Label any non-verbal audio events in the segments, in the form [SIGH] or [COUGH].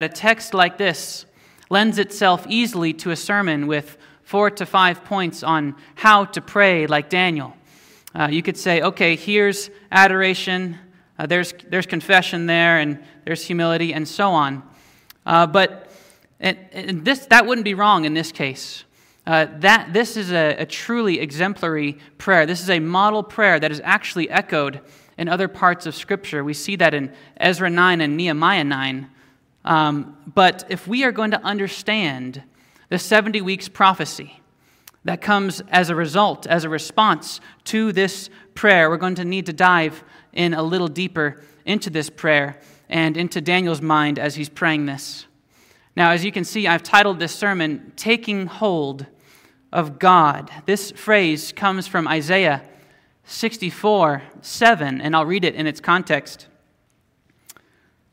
A text like this lends itself easily to a sermon with four to five points on how to pray like Daniel. Uh, you could say, okay, here's adoration, uh, there's, there's confession there, and there's humility, and so on. Uh, but this, that wouldn't be wrong in this case. Uh, that, this is a, a truly exemplary prayer. This is a model prayer that is actually echoed in other parts of Scripture. We see that in Ezra 9 and Nehemiah 9. Um, but if we are going to understand the 70 weeks prophecy that comes as a result, as a response to this prayer, we're going to need to dive in a little deeper into this prayer and into Daniel's mind as he's praying this. Now, as you can see, I've titled this sermon, Taking Hold of God. This phrase comes from Isaiah 64 7, and I'll read it in its context.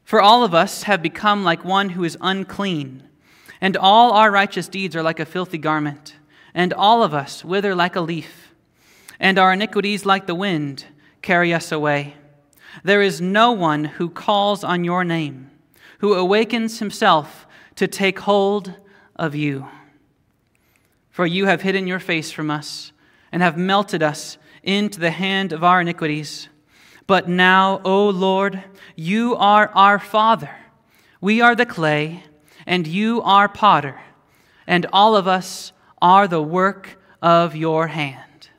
For all of us have become like one who is unclean, and all our righteous deeds are like a filthy garment, and all of us wither like a leaf, and our iniquities, like the wind, carry us away. There is no one who calls on your name, who awakens himself to take hold of you. For you have hidden your face from us, and have melted us into the hand of our iniquities. But now, O Lord, you are our Father. We are the clay, and you are potter, and all of us are the work of your hand.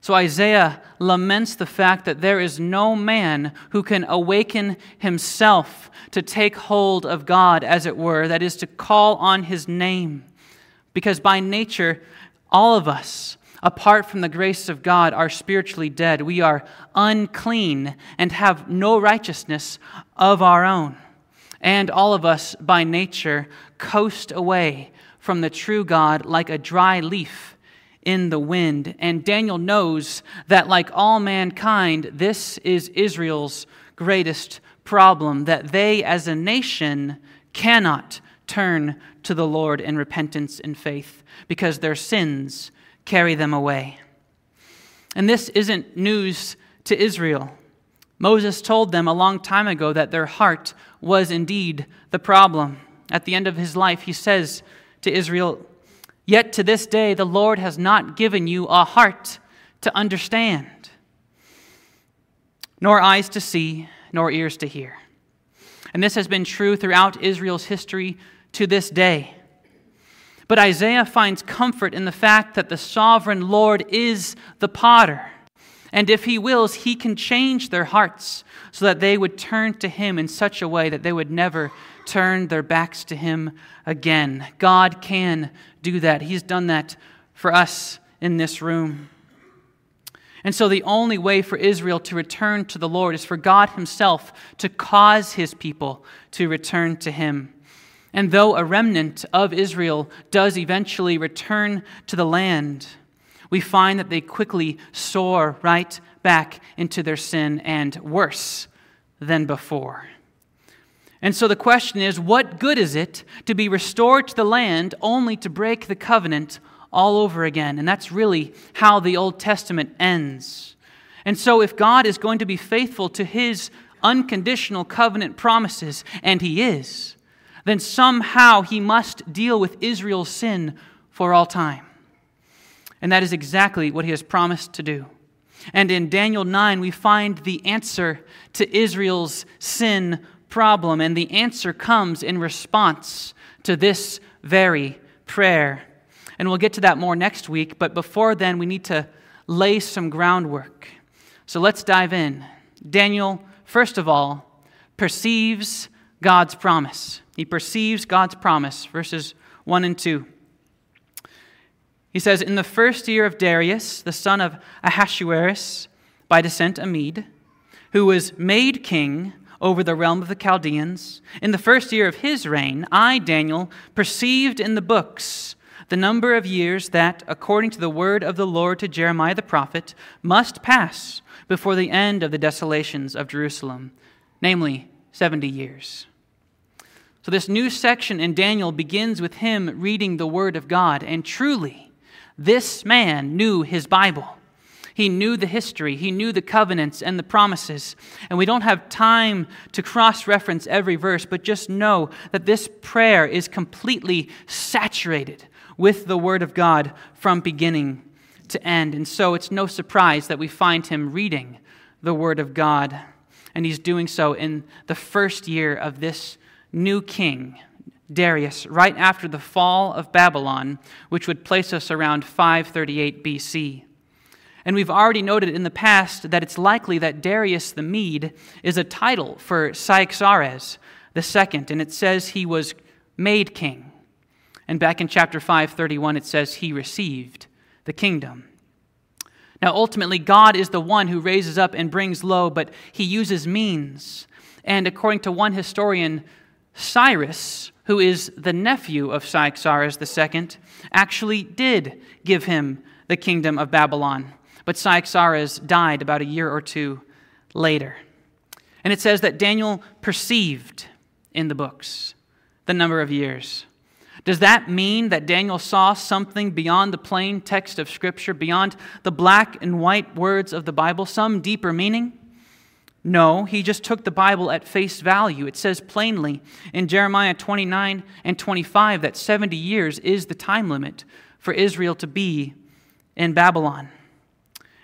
So Isaiah laments the fact that there is no man who can awaken himself to take hold of God, as it were, that is, to call on his name. Because by nature, all of us apart from the grace of God, are spiritually dead. We are unclean and have no righteousness of our own. And all of us, by nature, coast away from the true God like a dry leaf in the wind. And Daniel knows that, like all mankind, this is Israel's greatest problem that they, as a nation, cannot turn to the Lord in repentance and faith because their sins carry them away. And this isn't news to Israel. Moses told them a long time ago that their heart was indeed the problem. At the end of his life, he says to Israel, Yet to this day, the Lord has not given you a heart to understand, nor eyes to see, nor ears to hear. And this has been true throughout Israel's history to this day. But Isaiah finds comfort in the fact that the sovereign Lord is the potter. And if he wills, he can change their hearts so that they would turn to him in such a way that they would never turn their backs to him again. God can do that. He's done that for us in this room. And so, the only way for Israel to return to the Lord is for God Himself to cause His people to return to Him. And though a remnant of Israel does eventually return to the land, we find that they quickly soar right back into their sin and worse than before. And so the question is what good is it to be restored to the land only to break the covenant all over again? And that's really how the Old Testament ends. And so, if God is going to be faithful to his unconditional covenant promises, and he is, then somehow he must deal with Israel's sin for all time. And that is exactly what he has promised to do. And in Daniel 9, we find the answer to Israel's sin problem. And the answer comes in response to this very prayer. And we'll get to that more next week. But before then, we need to lay some groundwork. So let's dive in. Daniel, first of all, perceives God's promise. He perceives God's promise, verses 1 and 2. He says, In the first year of Darius, the son of Ahasuerus, by descent a Mede, who was made king over the realm of the Chaldeans, in the first year of his reign, I, Daniel, perceived in the books the number of years that, according to the word of the Lord to Jeremiah the prophet, must pass before the end of the desolations of Jerusalem, namely 70 years. So, this new section in Daniel begins with him reading the Word of God. And truly, this man knew his Bible. He knew the history, he knew the covenants and the promises. And we don't have time to cross reference every verse, but just know that this prayer is completely saturated with the Word of God from beginning to end. And so it's no surprise that we find him reading the Word of God. And he's doing so in the first year of this new king, Darius, right after the fall of Babylon, which would place us around 538 BC. And we've already noted in the past that it's likely that Darius the Mede is a title for Cyaxares second, and it says he was made king. And back in chapter 531, it says he received the kingdom. Now, ultimately, God is the one who raises up and brings low, but he uses means. And according to one historian, Cyrus, who is the nephew of Cyaxares II, actually did give him the kingdom of Babylon. But Cyaxares died about a year or two later. And it says that Daniel perceived in the books the number of years. Does that mean that Daniel saw something beyond the plain text of Scripture, beyond the black and white words of the Bible, some deeper meaning? No, he just took the Bible at face value. It says plainly in Jeremiah 29 and 25 that 70 years is the time limit for Israel to be in Babylon.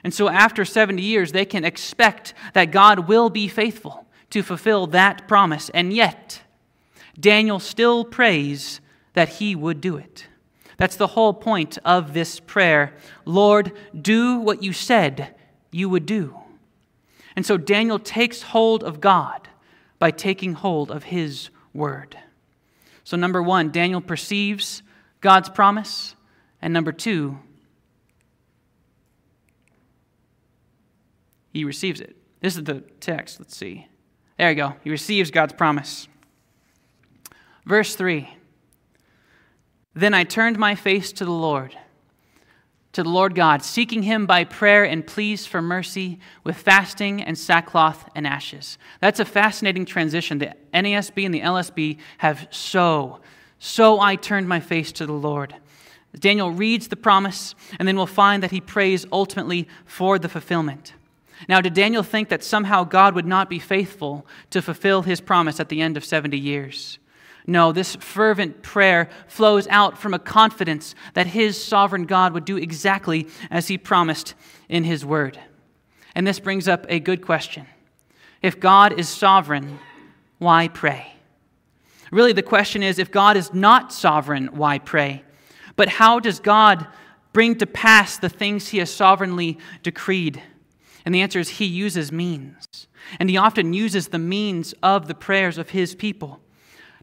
And so, after 70 years, they can expect that God will be faithful to fulfill that promise. And yet, Daniel still prays that he would do it. That's the whole point of this prayer. Lord, do what you said you would do. And so Daniel takes hold of God by taking hold of his word. So, number one, Daniel perceives God's promise. And number two, he receives it. This is the text. Let's see. There you go. He receives God's promise. Verse 3 then I turned my face to the Lord, to the Lord God, seeking him by prayer and pleas for mercy with fasting and sackcloth and ashes. That's a fascinating transition. The NASB and the LSB have so, so I turned my face to the Lord. Daniel reads the promise, and then we'll find that he prays ultimately for the fulfillment. Now, did Daniel think that somehow God would not be faithful to fulfill his promise at the end of 70 years? No, this fervent prayer flows out from a confidence that his sovereign God would do exactly as he promised in his word. And this brings up a good question. If God is sovereign, why pray? Really, the question is if God is not sovereign, why pray? But how does God bring to pass the things he has sovereignly decreed? And the answer is he uses means. And he often uses the means of the prayers of his people.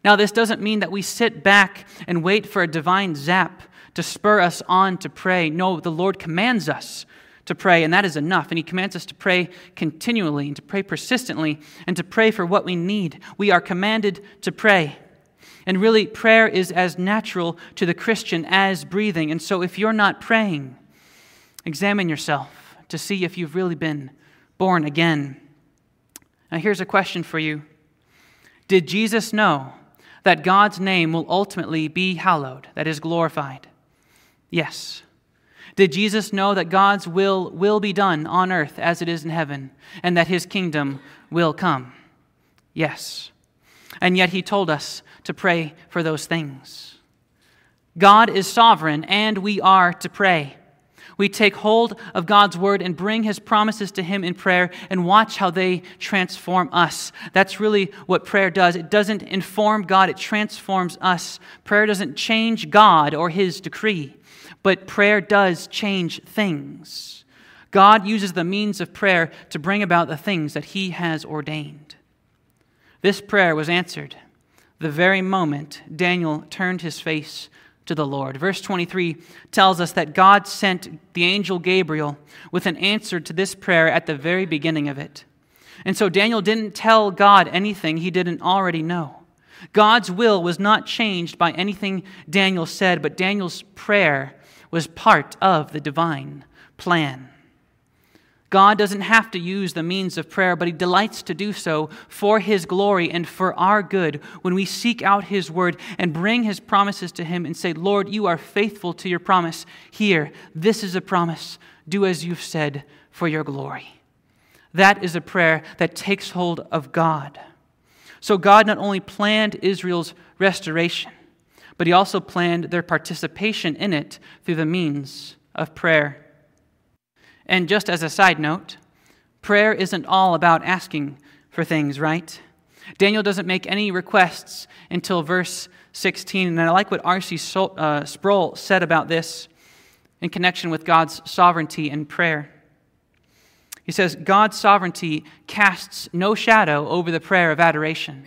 Now, this doesn't mean that we sit back and wait for a divine zap to spur us on to pray. No, the Lord commands us to pray, and that is enough. And He commands us to pray continually and to pray persistently and to pray for what we need. We are commanded to pray. And really, prayer is as natural to the Christian as breathing. And so, if you're not praying, examine yourself to see if you've really been born again. Now, here's a question for you Did Jesus know that God's name will ultimately be hallowed, that is, glorified? Yes. Did Jesus know that God's will will be done on earth as it is in heaven, and that his kingdom will come? Yes. And yet he told us to pray for those things. God is sovereign, and we are to pray. We take hold of God's word and bring his promises to him in prayer and watch how they transform us. That's really what prayer does. It doesn't inform God, it transforms us. Prayer doesn't change God or his decree, but prayer does change things. God uses the means of prayer to bring about the things that he has ordained. This prayer was answered the very moment Daniel turned his face to the Lord. Verse 23 tells us that God sent the angel Gabriel with an answer to this prayer at the very beginning of it. And so Daniel didn't tell God anything he didn't already know. God's will was not changed by anything Daniel said, but Daniel's prayer was part of the divine plan. God doesn't have to use the means of prayer, but He delights to do so for His glory and for our good when we seek out His word and bring His promises to Him and say, Lord, you are faithful to your promise. Here, this is a promise. Do as you've said for your glory. That is a prayer that takes hold of God. So God not only planned Israel's restoration, but he also planned their participation in it through the means of prayer. And just as a side note, prayer isn't all about asking for things, right? Daniel doesn't make any requests until verse 16. And I like what R.C. Uh, Sproul said about this in connection with God's sovereignty and prayer. He says, God's sovereignty casts no shadow over the prayer of adoration.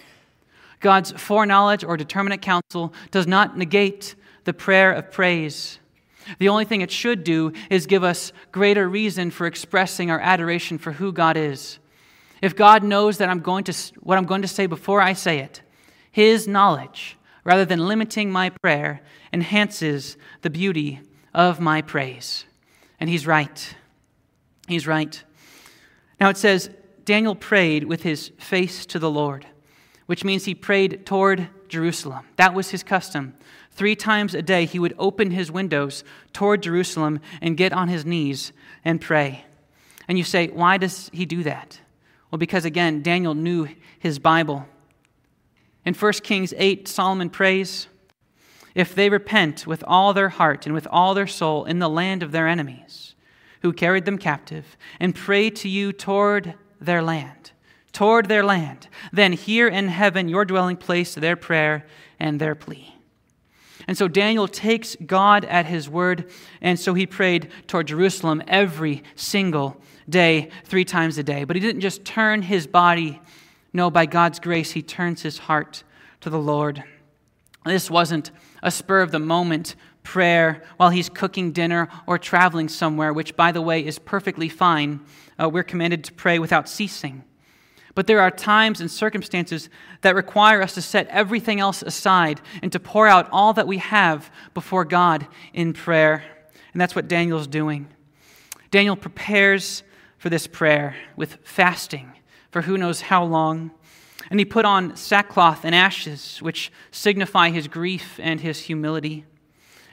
God's foreknowledge or determinate counsel does not negate the prayer of praise. The only thing it should do is give us greater reason for expressing our adoration for who God is. If God knows that I'm going to, what I'm going to say before I say it, His knowledge, rather than limiting my prayer, enhances the beauty of my praise. And He's right. He's right. Now it says, Daniel prayed with his face to the Lord, which means he prayed toward Jerusalem. That was his custom. Three times a day, he would open his windows toward Jerusalem and get on his knees and pray. And you say, why does he do that? Well, because again, Daniel knew his Bible. In 1 Kings 8, Solomon prays, If they repent with all their heart and with all their soul in the land of their enemies, who carried them captive, and pray to you toward their land, toward their land, then hear in heaven your dwelling place their prayer and their plea. And so Daniel takes God at his word, and so he prayed toward Jerusalem every single day, three times a day. But he didn't just turn his body. No, by God's grace, he turns his heart to the Lord. This wasn't a spur of the moment prayer while he's cooking dinner or traveling somewhere, which, by the way, is perfectly fine. Uh, we're commanded to pray without ceasing. But there are times and circumstances that require us to set everything else aside and to pour out all that we have before God in prayer. And that's what Daniel's doing. Daniel prepares for this prayer with fasting for who knows how long. And he put on sackcloth and ashes, which signify his grief and his humility.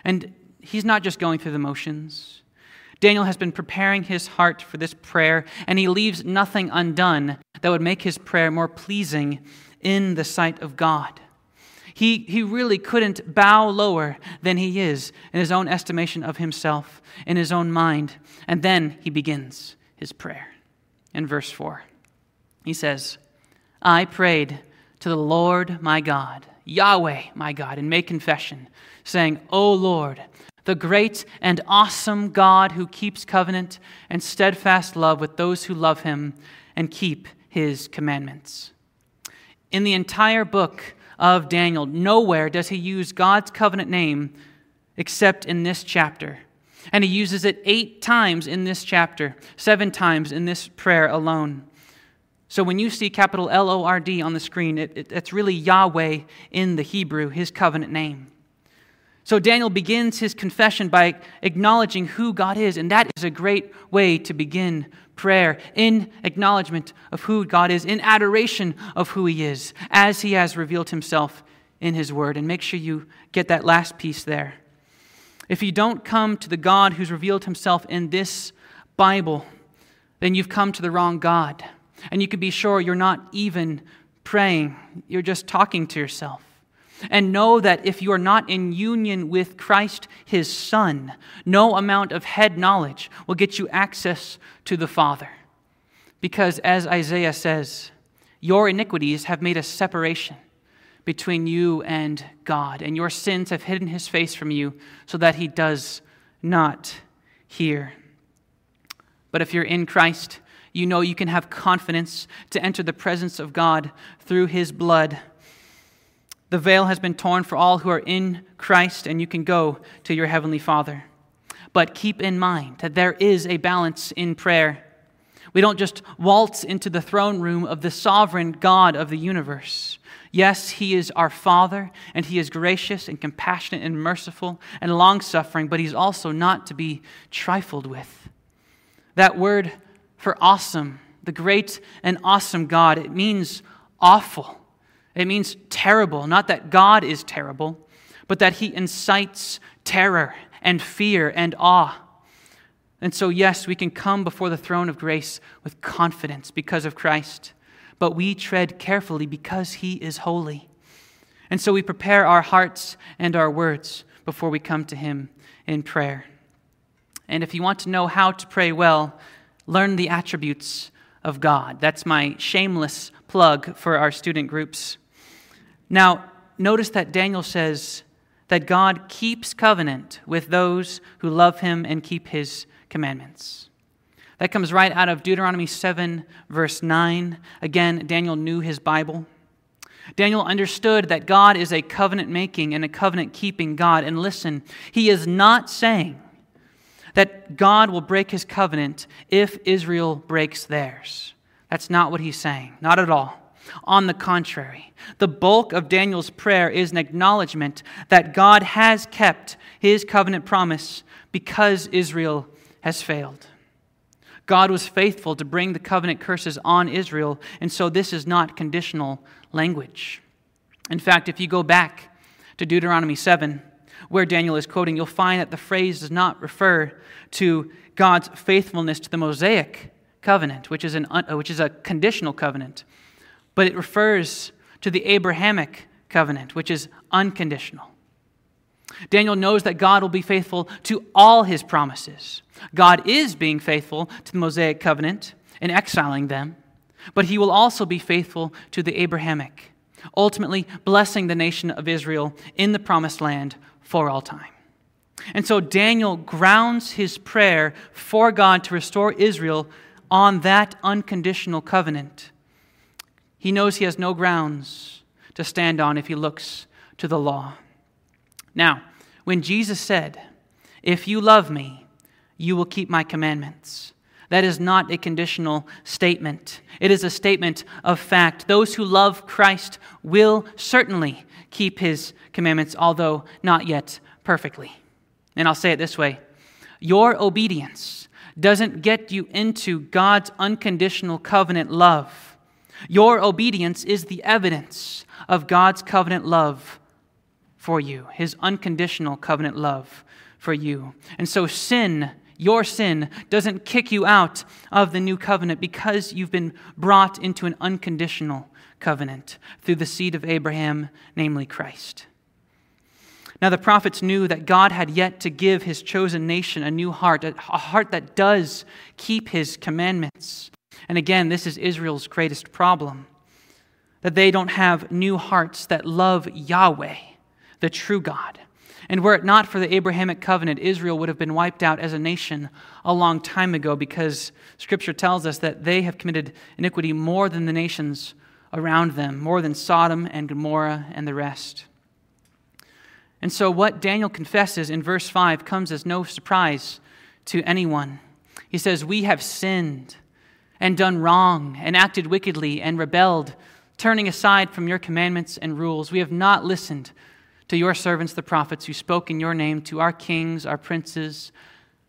And he's not just going through the motions. Daniel has been preparing his heart for this prayer, and he leaves nothing undone that would make his prayer more pleasing in the sight of God. He, he really couldn't bow lower than he is in his own estimation of himself, in his own mind. And then he begins his prayer. In verse 4, he says, I prayed to the Lord my God, Yahweh my God, and make confession, saying, O Lord, the great and awesome God who keeps covenant and steadfast love with those who love him and keep his commandments. In the entire book of Daniel, nowhere does he use God's covenant name except in this chapter. And he uses it eight times in this chapter, seven times in this prayer alone. So when you see capital L O R D on the screen, it, it, it's really Yahweh in the Hebrew, his covenant name. So Daniel begins his confession by acknowledging who God is, and that is a great way to begin prayer in acknowledgement of who God is, in adoration of who He is, as He has revealed Himself in His Word. And make sure you get that last piece there. If you don't come to the God who's revealed Himself in this Bible, then you've come to the wrong God. And you can be sure you're not even praying, you're just talking to yourself. And know that if you are not in union with Christ, his Son, no amount of head knowledge will get you access to the Father. Because as Isaiah says, your iniquities have made a separation between you and God, and your sins have hidden his face from you so that he does not hear. But if you're in Christ, you know you can have confidence to enter the presence of God through his blood the veil has been torn for all who are in Christ, and you can go to your Heavenly Father. But keep in mind that there is a balance in prayer. We don't just waltz into the throne room of the sovereign God of the universe. Yes, He is our Father, and He is gracious and compassionate and merciful and long suffering, but He's also not to be trifled with. That word for awesome, the great and awesome God, it means awful. It means terrible, not that God is terrible, but that he incites terror and fear and awe. And so, yes, we can come before the throne of grace with confidence because of Christ, but we tread carefully because he is holy. And so we prepare our hearts and our words before we come to him in prayer. And if you want to know how to pray well, learn the attributes of God. That's my shameless plug for our student groups. Now, notice that Daniel says that God keeps covenant with those who love him and keep his commandments. That comes right out of Deuteronomy 7, verse 9. Again, Daniel knew his Bible. Daniel understood that God is a covenant making and a covenant keeping God. And listen, he is not saying that God will break his covenant if Israel breaks theirs. That's not what he's saying, not at all. On the contrary, the bulk of Daniel's prayer is an acknowledgement that God has kept his covenant promise because Israel has failed. God was faithful to bring the covenant curses on Israel, and so this is not conditional language. In fact, if you go back to Deuteronomy 7, where Daniel is quoting, you'll find that the phrase does not refer to God's faithfulness to the Mosaic covenant, which is, an, uh, which is a conditional covenant, but it refers to the Abrahamic covenant, which is unconditional. Daniel knows that God will be faithful to all his promises. God is being faithful to the Mosaic covenant and exiling them, but he will also be faithful to the Abrahamic, ultimately blessing the nation of Israel in the promised land for all time. And so Daniel grounds his prayer for God to restore Israel on that unconditional covenant. He knows he has no grounds to stand on if he looks to the law. Now, when Jesus said, If you love me, you will keep my commandments, that is not a conditional statement. It is a statement of fact. Those who love Christ will certainly keep his commandments, although not yet perfectly. And I'll say it this way Your obedience doesn't get you into God's unconditional covenant love. Your obedience is the evidence of God's covenant love for you, his unconditional covenant love for you. And so sin, your sin, doesn't kick you out of the new covenant because you've been brought into an unconditional covenant through the seed of Abraham, namely Christ. Now, the prophets knew that God had yet to give his chosen nation a new heart, a heart that does keep his commandments. And again, this is Israel's greatest problem that they don't have new hearts that love Yahweh the true God. And were it not for the Abrahamic covenant, Israel would have been wiped out as a nation a long time ago because Scripture tells us that they have committed iniquity more than the nations around them, more than Sodom and Gomorrah and the rest. And so, what Daniel confesses in verse 5 comes as no surprise to anyone. He says, We have sinned and done wrong and acted wickedly and rebelled, turning aside from your commandments and rules. We have not listened to your servants, the prophets, who spoke in your name, to our kings, our princes,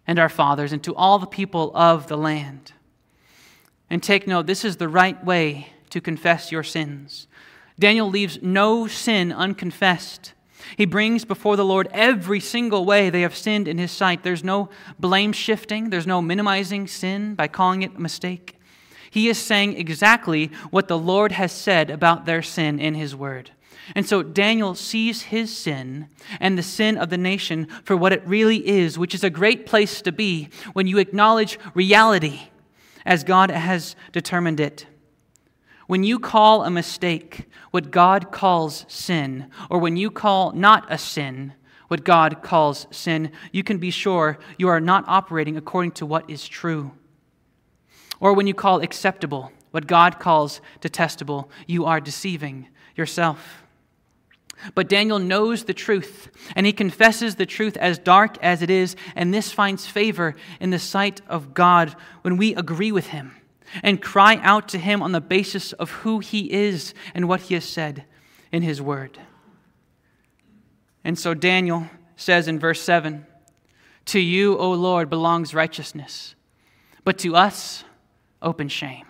and our fathers, and to all the people of the land. And take note, this is the right way to confess your sins. Daniel leaves no sin unconfessed. He brings before the Lord every single way they have sinned in his sight. There's no blame shifting, there's no minimizing sin by calling it a mistake. He is saying exactly what the Lord has said about their sin in his word. And so Daniel sees his sin and the sin of the nation for what it really is, which is a great place to be when you acknowledge reality as God has determined it. When you call a mistake what God calls sin, or when you call not a sin what God calls sin, you can be sure you are not operating according to what is true. Or when you call acceptable what God calls detestable, you are deceiving yourself. But Daniel knows the truth, and he confesses the truth as dark as it is, and this finds favor in the sight of God when we agree with him and cry out to him on the basis of who he is and what he has said in his word. And so Daniel says in verse 7 To you, O Lord, belongs righteousness, but to us, open shame.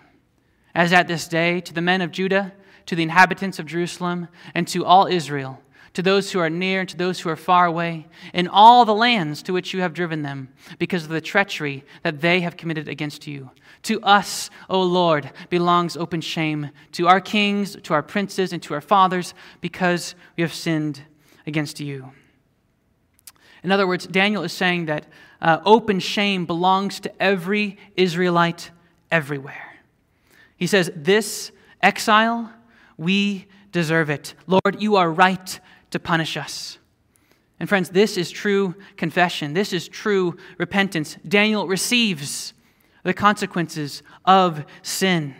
As at this day, to the men of Judah, to the inhabitants of Jerusalem, and to all Israel. to those who are near and to those who are far away, in all the lands to which you have driven them, because of the treachery that they have committed against you. To us, O Lord, belongs open shame, to our kings, to our princes, and to our fathers, because we have sinned against you. In other words, Daniel is saying that uh, open shame belongs to every Israelite everywhere. He says, This exile, we deserve it. Lord, you are right to punish us. And friends, this is true confession. This is true repentance. Daniel receives the consequences of sin.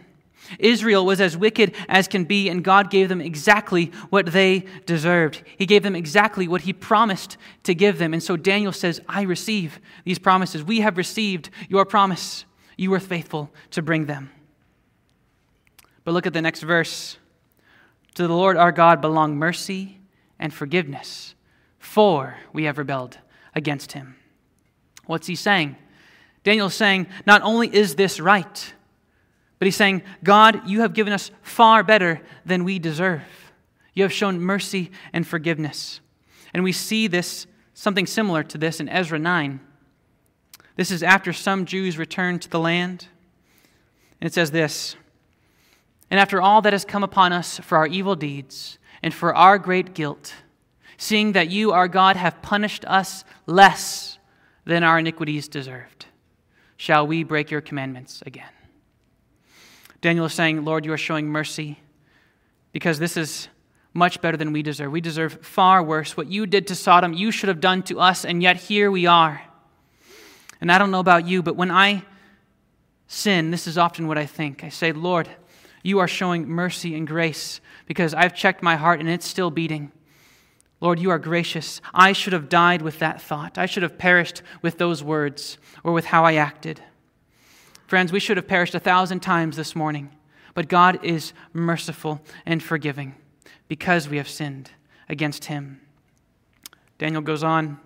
Israel was as wicked as can be, and God gave them exactly what they deserved. He gave them exactly what He promised to give them. And so Daniel says, I receive these promises. We have received your promise. You were faithful to bring them. But look at the next verse. To the Lord our God belong mercy and forgiveness, for we have rebelled against him. What's he saying? Daniel's saying, not only is this right, but he's saying, God, you have given us far better than we deserve. You have shown mercy and forgiveness. And we see this, something similar to this in Ezra 9. This is after some Jews returned to the land. And it says this And after all that has come upon us for our evil deeds and for our great guilt, seeing that you, our God, have punished us less than our iniquities deserved, shall we break your commandments again? Daniel is saying, Lord, you are showing mercy because this is much better than we deserve. We deserve far worse. What you did to Sodom, you should have done to us, and yet here we are. And I don't know about you, but when I sin, this is often what I think. I say, Lord, you are showing mercy and grace because I've checked my heart and it's still beating. Lord, you are gracious. I should have died with that thought. I should have perished with those words or with how I acted. Friends, we should have perished a thousand times this morning, but God is merciful and forgiving because we have sinned against him. Daniel goes on.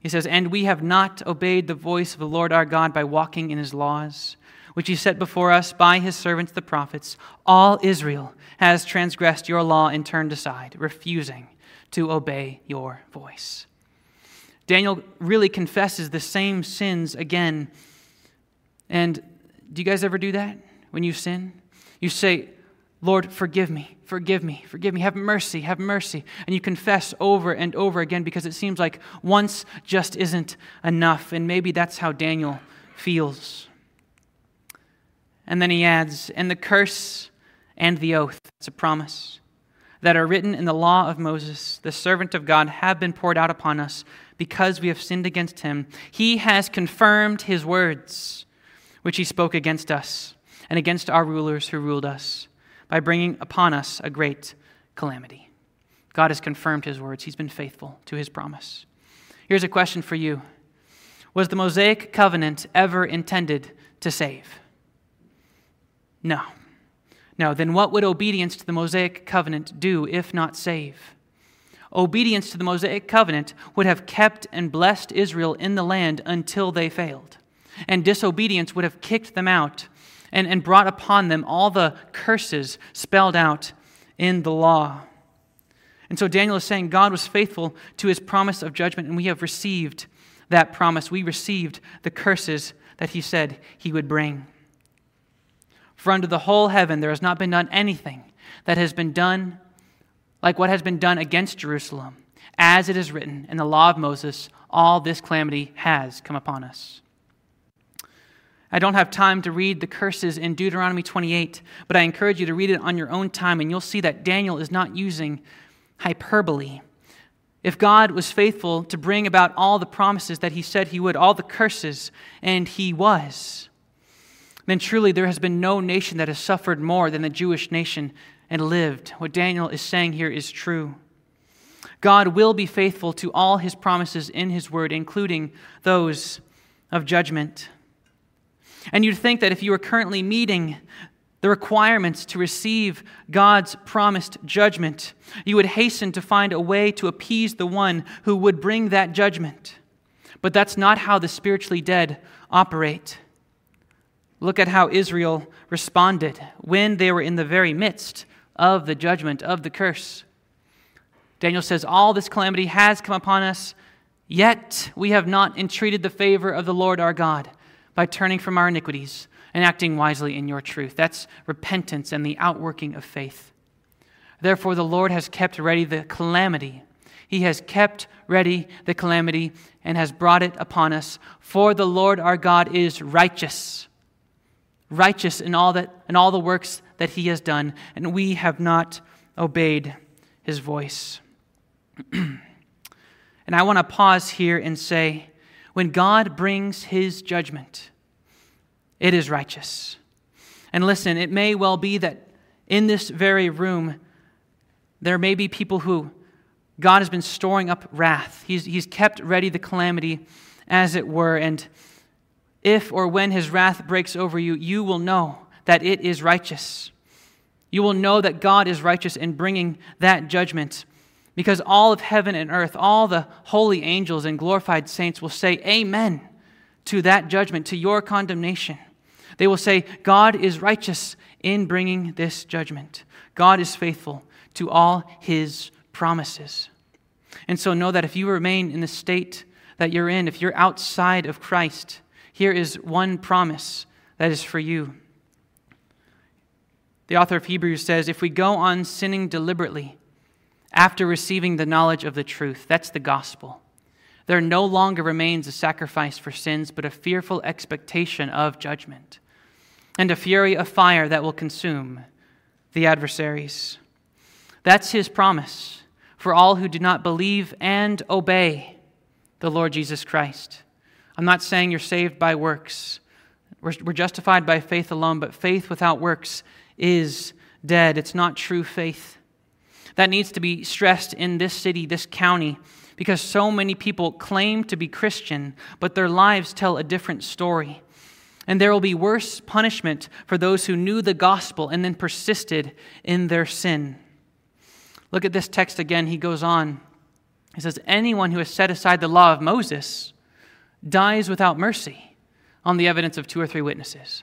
He says, And we have not obeyed the voice of the Lord our God by walking in his laws, which he set before us by his servants the prophets. All Israel has transgressed your law and turned aside, refusing to obey your voice. Daniel really confesses the same sins again and do you guys ever do that when you sin? You say, Lord, forgive me, forgive me, forgive me, have mercy, have mercy. And you confess over and over again because it seems like once just isn't enough. And maybe that's how Daniel feels. And then he adds, and the curse and the oath, it's a promise, that are written in the law of Moses, the servant of God, have been poured out upon us because we have sinned against him. He has confirmed his words which he spoke against us and against our rulers who ruled us by bringing upon us a great calamity. God has confirmed his words, he's been faithful to his promise. Here's a question for you Was the Mosaic covenant ever intended to save? No. No, then what would obedience to the Mosaic covenant do if not save? Obedience to the Mosaic covenant would have kept and blessed Israel in the land until they failed and disobedience would have kicked them out and, and brought upon them all the curses spelled out in the law. And so Daniel is saying God was faithful to his promise of judgment, and we have received that promise. We received the curses that he said he would bring. For under the whole heaven there has not been done anything that has been done like what has been done against Jerusalem. As it is written in the law of Moses, all this calamity has come upon us. I don't have time to read the curses in Deuteronomy 28, but I encourage you to read it on your own time, and you'll see that Daniel is not using hyperbole. If God was faithful to bring about all the promises that he said he would, all the curses, and he was, then truly there has been no nation that has suffered more than the Jewish nation and lived. What Daniel is saying here is true. God will be faithful to all his promises in his word, including those of judgment. And you'd think that if you were currently meeting the requirements to receive God's promised judgment, you would hasten to find a way to appease the one who would bring that judgment. But that's not how the spiritually dead operate. Look at how Israel responded when they were in the very midst of the judgment, of the curse. Daniel says, All this calamity has come upon us, yet we have not entreated the favor of the Lord our God by turning from our iniquities and acting wisely in your truth. That's repentance and the outworking of faith. Therefore, the Lord has kept ready the calamity. He has kept ready the calamity and has brought it upon us. For the Lord our God is righteous, righteous in all, that, in all the works that he has done, and we have not obeyed his voice. [CLEARS THROAT] and I want to pause here and say when God brings his judgment, it is righteous. And listen, it may well be that in this very room, there may be people who God has been storing up wrath. He's, he's kept ready the calamity, as it were. And if or when his wrath breaks over you, you will know that it is righteous. You will know that God is righteous in bringing that judgment because all of heaven and earth, all the holy angels and glorified saints will say, Amen to that judgment, to your condemnation. They will say, God is righteous in bringing this judgment. God is faithful to all his promises. And so know that if you remain in the state that you're in, if you're outside of Christ, here is one promise that is for you. The author of Hebrews says, If we go on sinning deliberately after receiving the knowledge of the truth, that's the gospel, there no longer remains a sacrifice for sins, but a fearful expectation of judgment and a fury of fire that will consume the adversaries. That's his promise for all who do not believe and obey the Lord Jesus Christ. I'm not saying you're saved by works. We're, justified by faith alone, but faith without works is dead. It's not true faith. That needs to be stressed in this city, this county, because so many people claim to be Christian, but their lives tell a different story. And there will be worse punishment for those who knew the gospel and then persisted in their sin. Look at this text again. He goes on. He says, Anyone who has set aside the law of Moses dies without mercy on the evidence of two or three witnesses.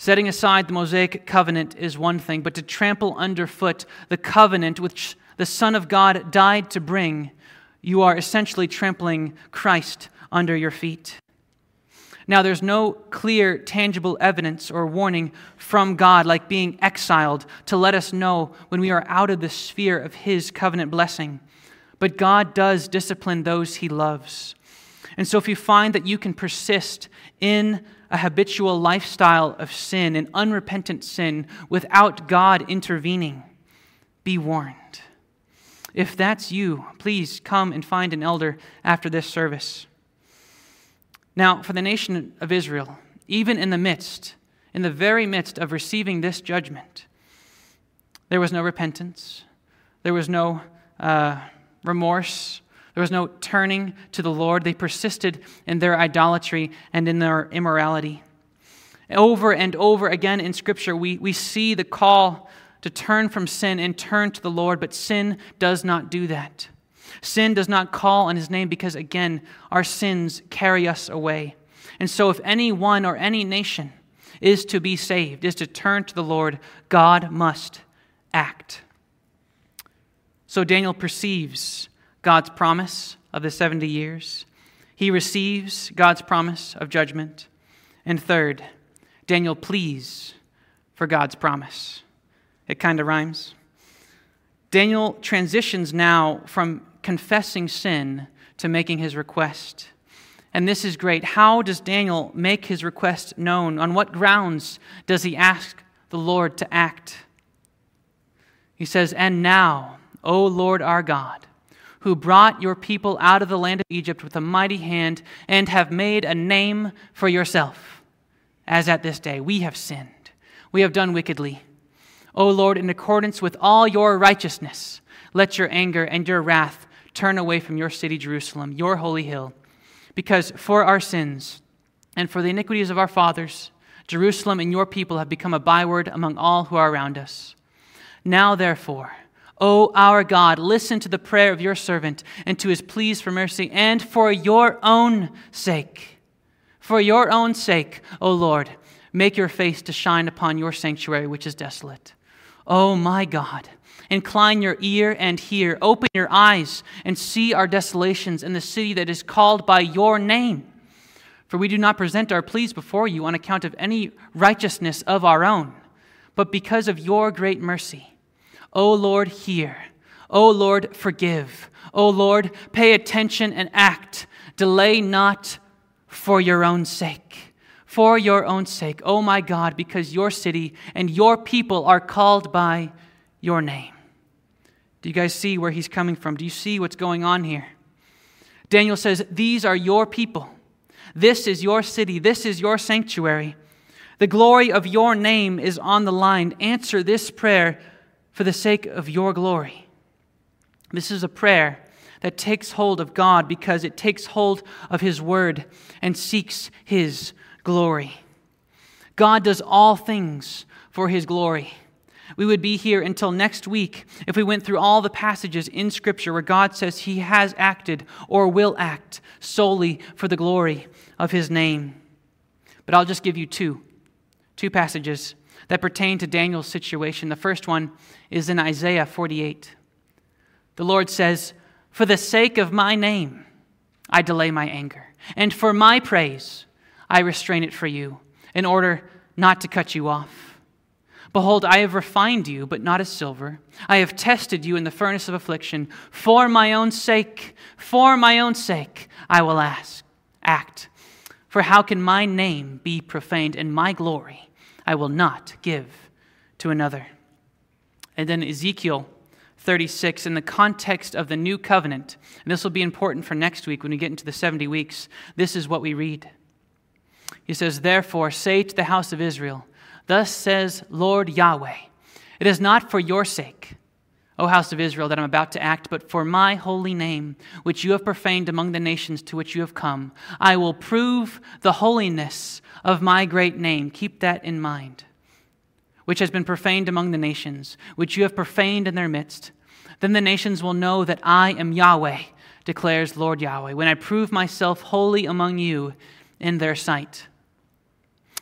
Setting aside the Mosaic covenant is one thing, but to trample underfoot the covenant which the Son of God died to bring, you are essentially trampling Christ under your feet. Now, there's no clear, tangible evidence or warning from God, like being exiled, to let us know when we are out of the sphere of His covenant blessing. But God does discipline those He loves. And so, if you find that you can persist in a habitual lifestyle of sin, an unrepentant sin, without God intervening, be warned. If that's you, please come and find an elder after this service. Now, for the nation of Israel, even in the midst, in the very midst of receiving this judgment, there was no repentance, there was no uh, remorse, there was no turning to the Lord. They persisted in their idolatry and in their immorality. Over and over again in Scripture, we, we see the call to turn from sin and turn to the Lord, but sin does not do that. Sin does not call on his name because, again, our sins carry us away. And so, if any one or any nation is to be saved, is to turn to the Lord, God must act. So, Daniel perceives God's promise of the 70 years. He receives God's promise of judgment. And third, Daniel pleads for God's promise. It kind of rhymes. Daniel transitions now from confessing sin to making his request. And this is great. How does Daniel make his request known? On what grounds does he ask the Lord to act? He says, And now, O Lord our God, who brought your people out of the land of Egypt with a mighty hand and have made a name for yourself. As at this day, we have sinned, we have done wickedly. O Lord, in accordance with all your righteousness, let your anger and your wrath turn away from your city, Jerusalem, your holy hill, because for our sins and for the iniquities of our fathers, Jerusalem and your people have become a byword among all who are around us. Now, therefore, O our God, listen to the prayer of your servant and to his pleas for mercy, and for your own sake. For your own sake, O Lord, make your face to shine upon your sanctuary, which is desolate. O my God, incline your ear and hear. Open your eyes and see our desolations in the city that is called by your name. For we do not present our pleas before you on account of any righteousness of our own, but because of your great mercy. O Lord, hear. O Lord, forgive. O Lord, pay attention and act. Delay not for your own sake. For your own sake, O my God, because your city and your people are called by your name. Do you guys see where he's coming from? Do you see what's going on here? Daniel says, These are your people. This is your city. This is your sanctuary. The glory of your name is on the line. Answer this prayer for the sake of your glory. This is a prayer that takes hold of God because it takes hold of His Word and seeks His glory. God does all things for His glory. We would be here until next week if we went through all the passages in Scripture where God says He has acted or will act solely for the glory of His name. But I'll just give you two, two passages that pertain to Daniel's situation. The first one is in Isaiah 48. The Lord says, For the sake of my name, I delay my anger, and for my praise, I restrain it for you, in order not to cut you off. Behold, I have refined you, but not as silver. I have tested you in the furnace of affliction. For my own sake, for my own sake, I will ask, act. For how can my name be profaned and my glory I will not give to another. And then Ezekiel 36, in the context of the new covenant, and this will be important for next week when we get into the 70 weeks, this is what we read. He says, Therefore, say to the house of Israel, Thus says Lord Yahweh, it is not for your sake, O house of Israel, that I'm about to act, but for my holy name, which you have profaned among the nations to which you have come. I will prove the holiness of my great name. Keep that in mind. Which has been profaned among the nations, which you have profaned in their midst. Then the nations will know that I am Yahweh, declares Lord Yahweh, when I prove myself holy among you in their sight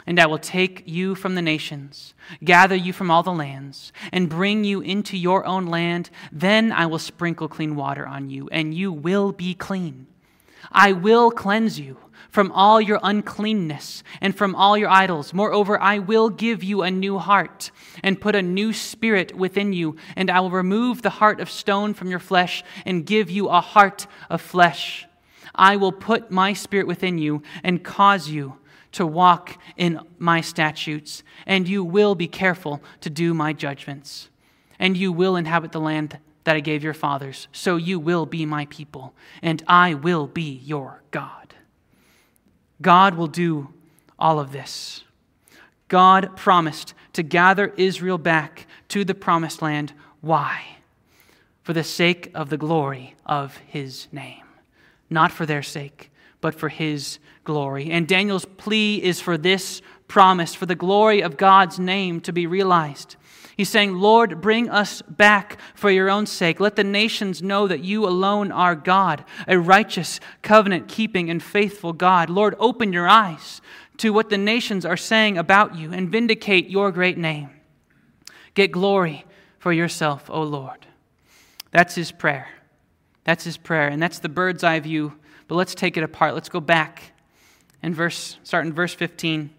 and I will take you from the nations, gather you from all the lands, and bring you into your own land. Then I will sprinkle clean water on you, and you will be clean. I will cleanse you from all your uncleanness and from all your idols. Moreover, I will give you a new heart and put a new spirit within you, and I will remove the heart of stone from your flesh and give you a heart of flesh. I will put my spirit within you and cause you to walk in my statutes, and you will be careful to do my judgments. And you will inhabit the land that I gave your fathers. So you will be my people, and I will be your God. God will do all of this. God promised to gather Israel back to the promised land. Why? For the sake of the glory of his name, not for their sake but for his glory. And Daniel's plea is for this promise, for the glory of God's name to be realized. He's saying, Lord, bring us back for your own sake. Let the nations know that you alone are God, a righteous, covenant keeping, and faithful God. Lord, open your eyes to what the nations are saying about you and vindicate your great name. Get glory for yourself, O Lord. That's his prayer. That's his prayer. And that's the bird's eye view but let's take it apart. Let's go back and verse start in verse 15.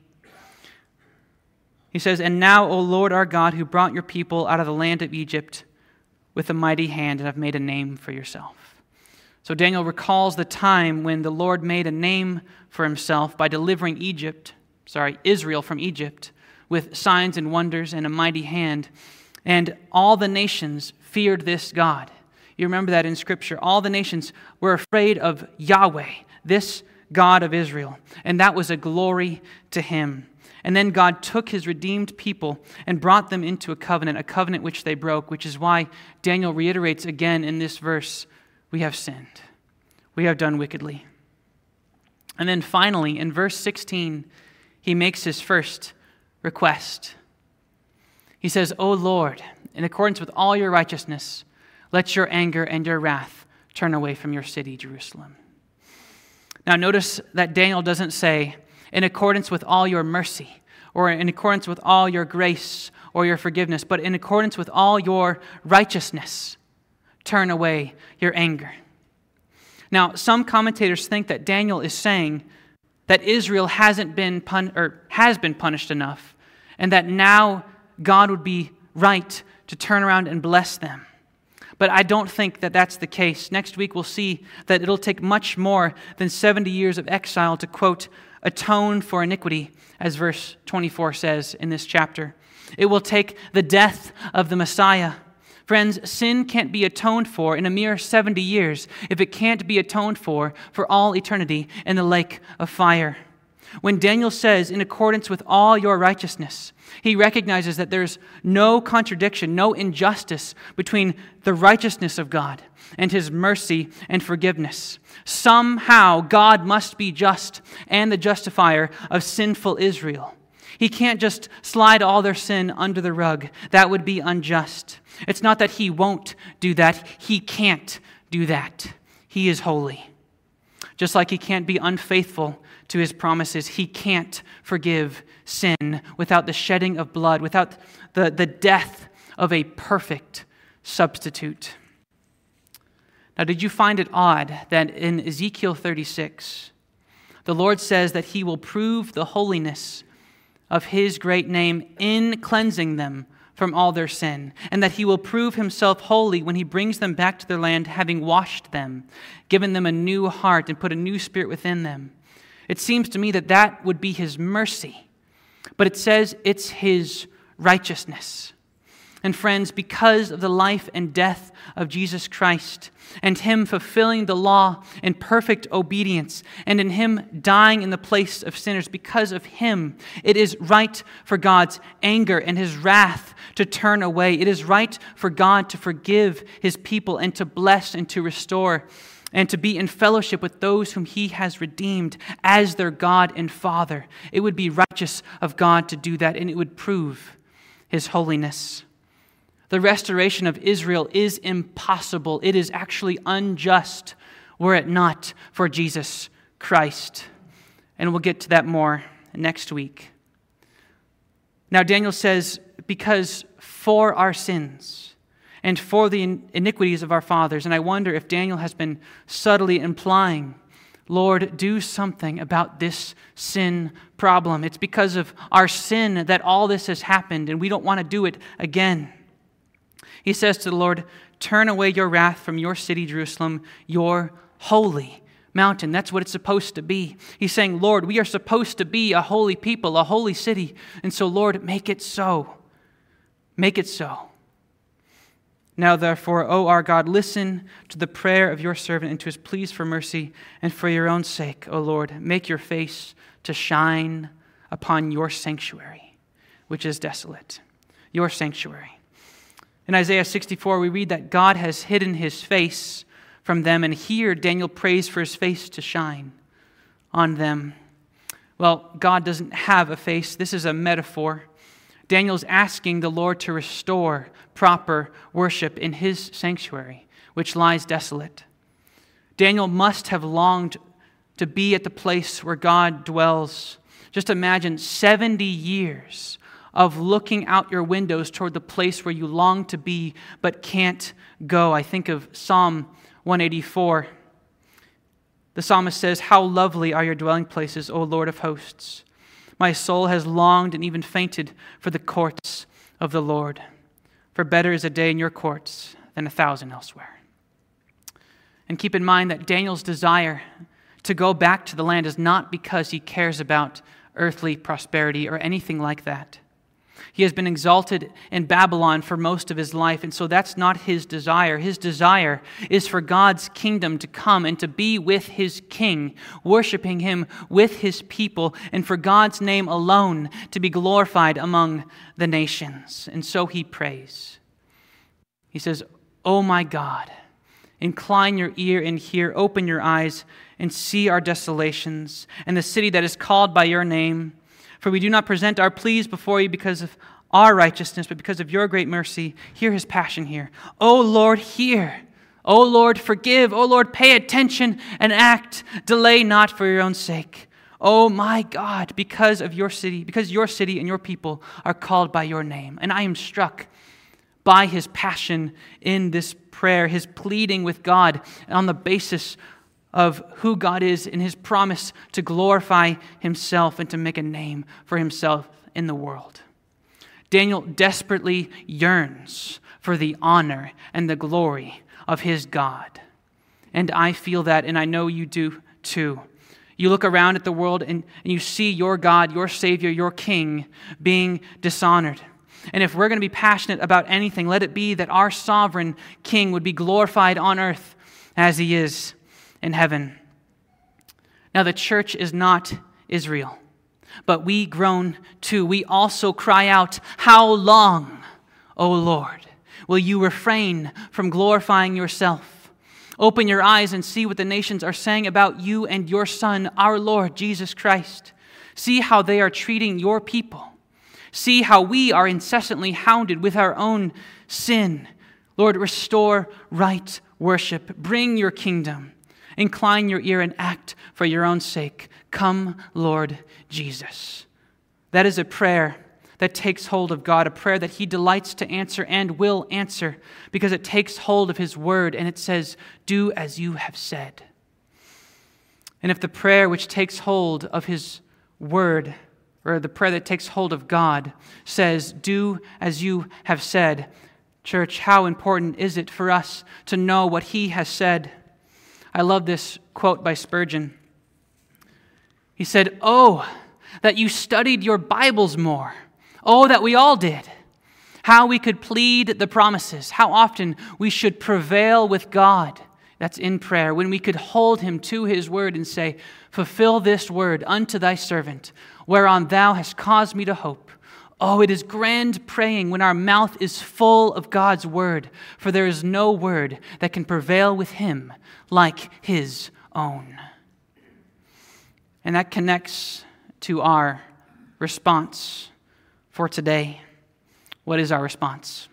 He says, And now, O Lord our God, who brought your people out of the land of Egypt with a mighty hand and have made a name for yourself. So Daniel recalls the time when the Lord made a name for himself by delivering Egypt, sorry, Israel from Egypt with signs and wonders and a mighty hand. And all the nations feared this God. You remember that in Scripture. All the nations were afraid of Yahweh, this God of Israel, and that was a glory to him. And then God took his redeemed people and brought them into a covenant, a covenant which they broke, which is why Daniel reiterates again in this verse we have sinned. We have done wickedly. And then finally, in verse 16, he makes his first request. He says, O Lord, in accordance with all your righteousness, let your anger and your wrath turn away from your city, Jerusalem. Now, notice that Daniel doesn't say, in accordance with all your mercy, or in accordance with all your grace or your forgiveness, but in accordance with all your righteousness, turn away your anger. Now, some commentators think that Daniel is saying that Israel hasn't been pun- or has been punished enough, and that now God would be right to turn around and bless them. But I don't think that that's the case. Next week we'll see that it'll take much more than 70 years of exile to, quote, atone for iniquity, as verse 24 says in this chapter. It will take the death of the Messiah. Friends, sin can't be atoned for in a mere 70 years if it can't be atoned for for all eternity in the lake of fire. When Daniel says, in accordance with all your righteousness, he recognizes that there's no contradiction, no injustice between the righteousness of God and his mercy and forgiveness. Somehow, God must be just and the justifier of sinful Israel. He can't just slide all their sin under the rug. That would be unjust. It's not that he won't do that, he can't do that. He is holy. Just like he can't be unfaithful to his promises. He can't forgive sin without the shedding of blood, without the, the death of a perfect substitute. Now, did you find it odd that in Ezekiel 36, the Lord says that he will prove the holiness of his great name in cleansing them from all their sin, and that he will prove himself holy when he brings them back to their land, having washed them, given them a new heart, and put a new spirit within them. It seems to me that that would be his mercy, but it says it's his righteousness. And friends, because of the life and death of Jesus Christ, and Him fulfilling the law in perfect obedience, and in Him dying in the place of sinners, because of Him, it is right for God's anger and His wrath to turn away. It is right for God to forgive His people and to bless and to restore and to be in fellowship with those whom he has redeemed as their God and Father. It would be righteous of God to do that, and it would prove his holiness. The restoration of Israel is impossible. It is actually unjust were it not for Jesus Christ. And we'll get to that more next week. Now, Daniel says, because for our sins and for the iniquities of our fathers, and I wonder if Daniel has been subtly implying, Lord, do something about this sin problem. It's because of our sin that all this has happened, and we don't want to do it again. He says to the Lord, Turn away your wrath from your city, Jerusalem, your holy mountain. That's what it's supposed to be. He's saying, Lord, we are supposed to be a holy people, a holy city. And so, Lord, make it so. Make it so. Now, therefore, O our God, listen to the prayer of your servant and to his pleas for mercy, and for your own sake, O Lord, make your face to shine upon your sanctuary, which is desolate. Your sanctuary. In Isaiah 64, we read that God has hidden his face from them, and here Daniel prays for his face to shine on them. Well, God doesn't have a face, this is a metaphor. Daniel's asking the Lord to restore proper worship in his sanctuary, which lies desolate. Daniel must have longed to be at the place where God dwells. Just imagine 70 years of looking out your windows toward the place where you long to be but can't go. I think of Psalm 184. The psalmist says, How lovely are your dwelling places, O Lord of hosts! My soul has longed and even fainted for the courts of the Lord. For better is a day in your courts than a thousand elsewhere. And keep in mind that Daniel's desire to go back to the land is not because he cares about earthly prosperity or anything like that. He has been exalted in Babylon for most of his life, and so that's not his desire. His desire is for God's kingdom to come and to be with his king, worshiping him with his people, and for God's name alone to be glorified among the nations. And so he prays. He says, Oh my God, Incline your ear and hear, open your eyes and see our desolations and the city that is called by your name. For we do not present our pleas before you because of our righteousness, but because of your great mercy. Hear his passion here. O Lord, hear. O Lord, forgive. O Lord, pay attention and act. Delay not for your own sake. O my God, because of your city, because your city and your people are called by your name. And I am struck by his passion in this prayer, his pleading with God on the basis of who God is in his promise to glorify himself and to make a name for himself in the world. Daniel desperately yearns for the honor and the glory of his God. And I feel that, and I know you do too. You look around at the world and, and you see your God, your Savior, your King being dishonored. And if we're going to be passionate about anything, let it be that our sovereign King would be glorified on earth as he is in heaven. Now, the church is not Israel, but we groan too. We also cry out, How long, O Lord, will you refrain from glorifying yourself? Open your eyes and see what the nations are saying about you and your Son, our Lord Jesus Christ. See how they are treating your people. See how we are incessantly hounded with our own sin. Lord, restore right worship. Bring your kingdom. Incline your ear and act for your own sake. Come, Lord Jesus. That is a prayer that takes hold of God, a prayer that He delights to answer and will answer because it takes hold of His word and it says, Do as you have said. And if the prayer which takes hold of His word or the prayer that takes hold of God says, Do as you have said. Church, how important is it for us to know what He has said? I love this quote by Spurgeon. He said, Oh, that you studied your Bibles more. Oh, that we all did. How we could plead the promises. How often we should prevail with God. That's in prayer. When we could hold Him to His word and say, Fulfill this word unto thy servant whereon thou hast caused me to hope. Oh, it is grand praying when our mouth is full of God's word, for there is no word that can prevail with him like his own. And that connects to our response for today. What is our response?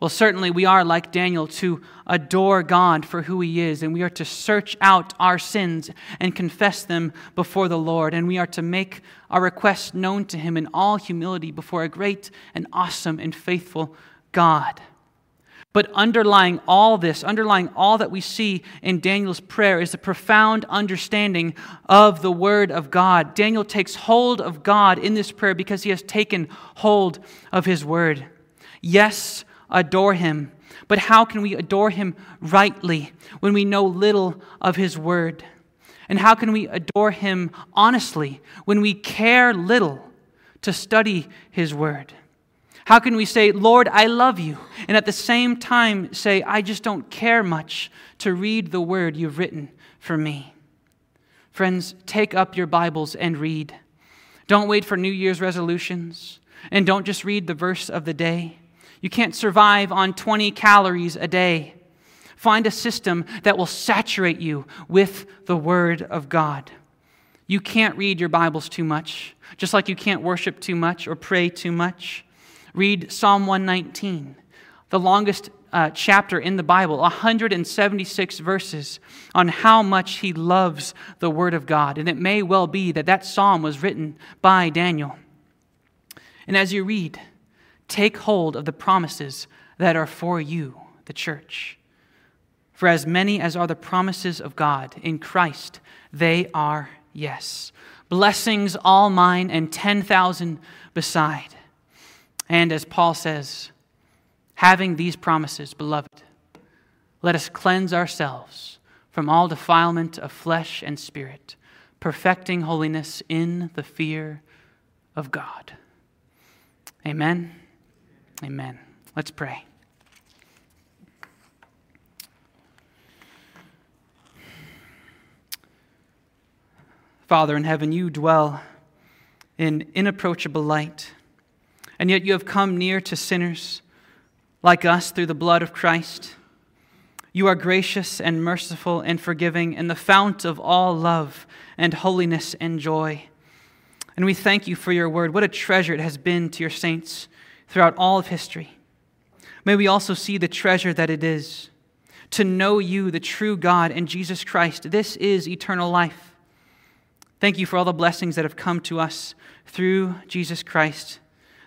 Well, certainly we are like Daniel to adore God for who he is, and we are to search out our sins and confess them before the Lord, and we are to make our requests known to him in all humility before a great and awesome and faithful God. But underlying all this, underlying all that we see in Daniel's prayer, is the profound understanding of the Word of God. Daniel takes hold of God in this prayer because he has taken hold of his Word. Yes, adore him. But how can we adore him rightly when we know little of his word? And how can we adore him honestly when we care little to study his word? How can we say, Lord, I love you, and at the same time say, I just don't care much to read the word you've written for me? Friends, take up your Bibles and read. Don't wait for New Year's resolutions, and don't just read the verse of the day. You can't survive on 20 calories a day. Find a system that will saturate you with the Word of God. You can't read your Bibles too much, just like you can't worship too much or pray too much. Read Psalm 119, the longest uh, chapter in the Bible, 176 verses on how much he loves the Word of God. And it may well be that that psalm was written by Daniel. And as you read, Take hold of the promises that are for you, the church. For as many as are the promises of God in Christ, they are yes. Blessings all mine and 10,000 beside. And as Paul says, having these promises, beloved, let us cleanse ourselves from all defilement of flesh and spirit, perfecting holiness in the fear of God. Amen. Amen. Let's pray. Father in heaven, you dwell in inapproachable light, and yet you have come near to sinners like us through the blood of Christ. You are gracious and merciful and forgiving, and the fount of all love and holiness and joy. And we thank you for your word. What a treasure it has been to your saints throughout all of history. May we also see the treasure that it is to know you, the true God, and Jesus Christ. This is eternal life. Thank you for all the blessings that have come to us through Jesus Christ,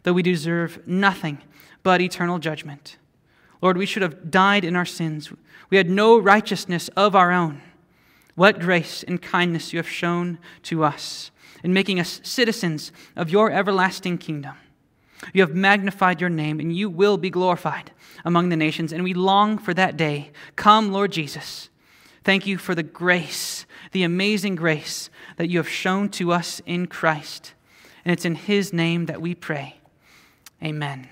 though we deserve nothing but eternal judgment. Lord, we should have died in our sins. We had no righteousness of our own. What grace and kindness you have shown to us in making us citizens of your everlasting kingdom. You have magnified your name, and you will be glorified among the nations, and we long for that day. Come, Lord Jesus. Thank you for the grace, the amazing grace that you have shown to us in Christ. And it's in his name that we pray. Amen.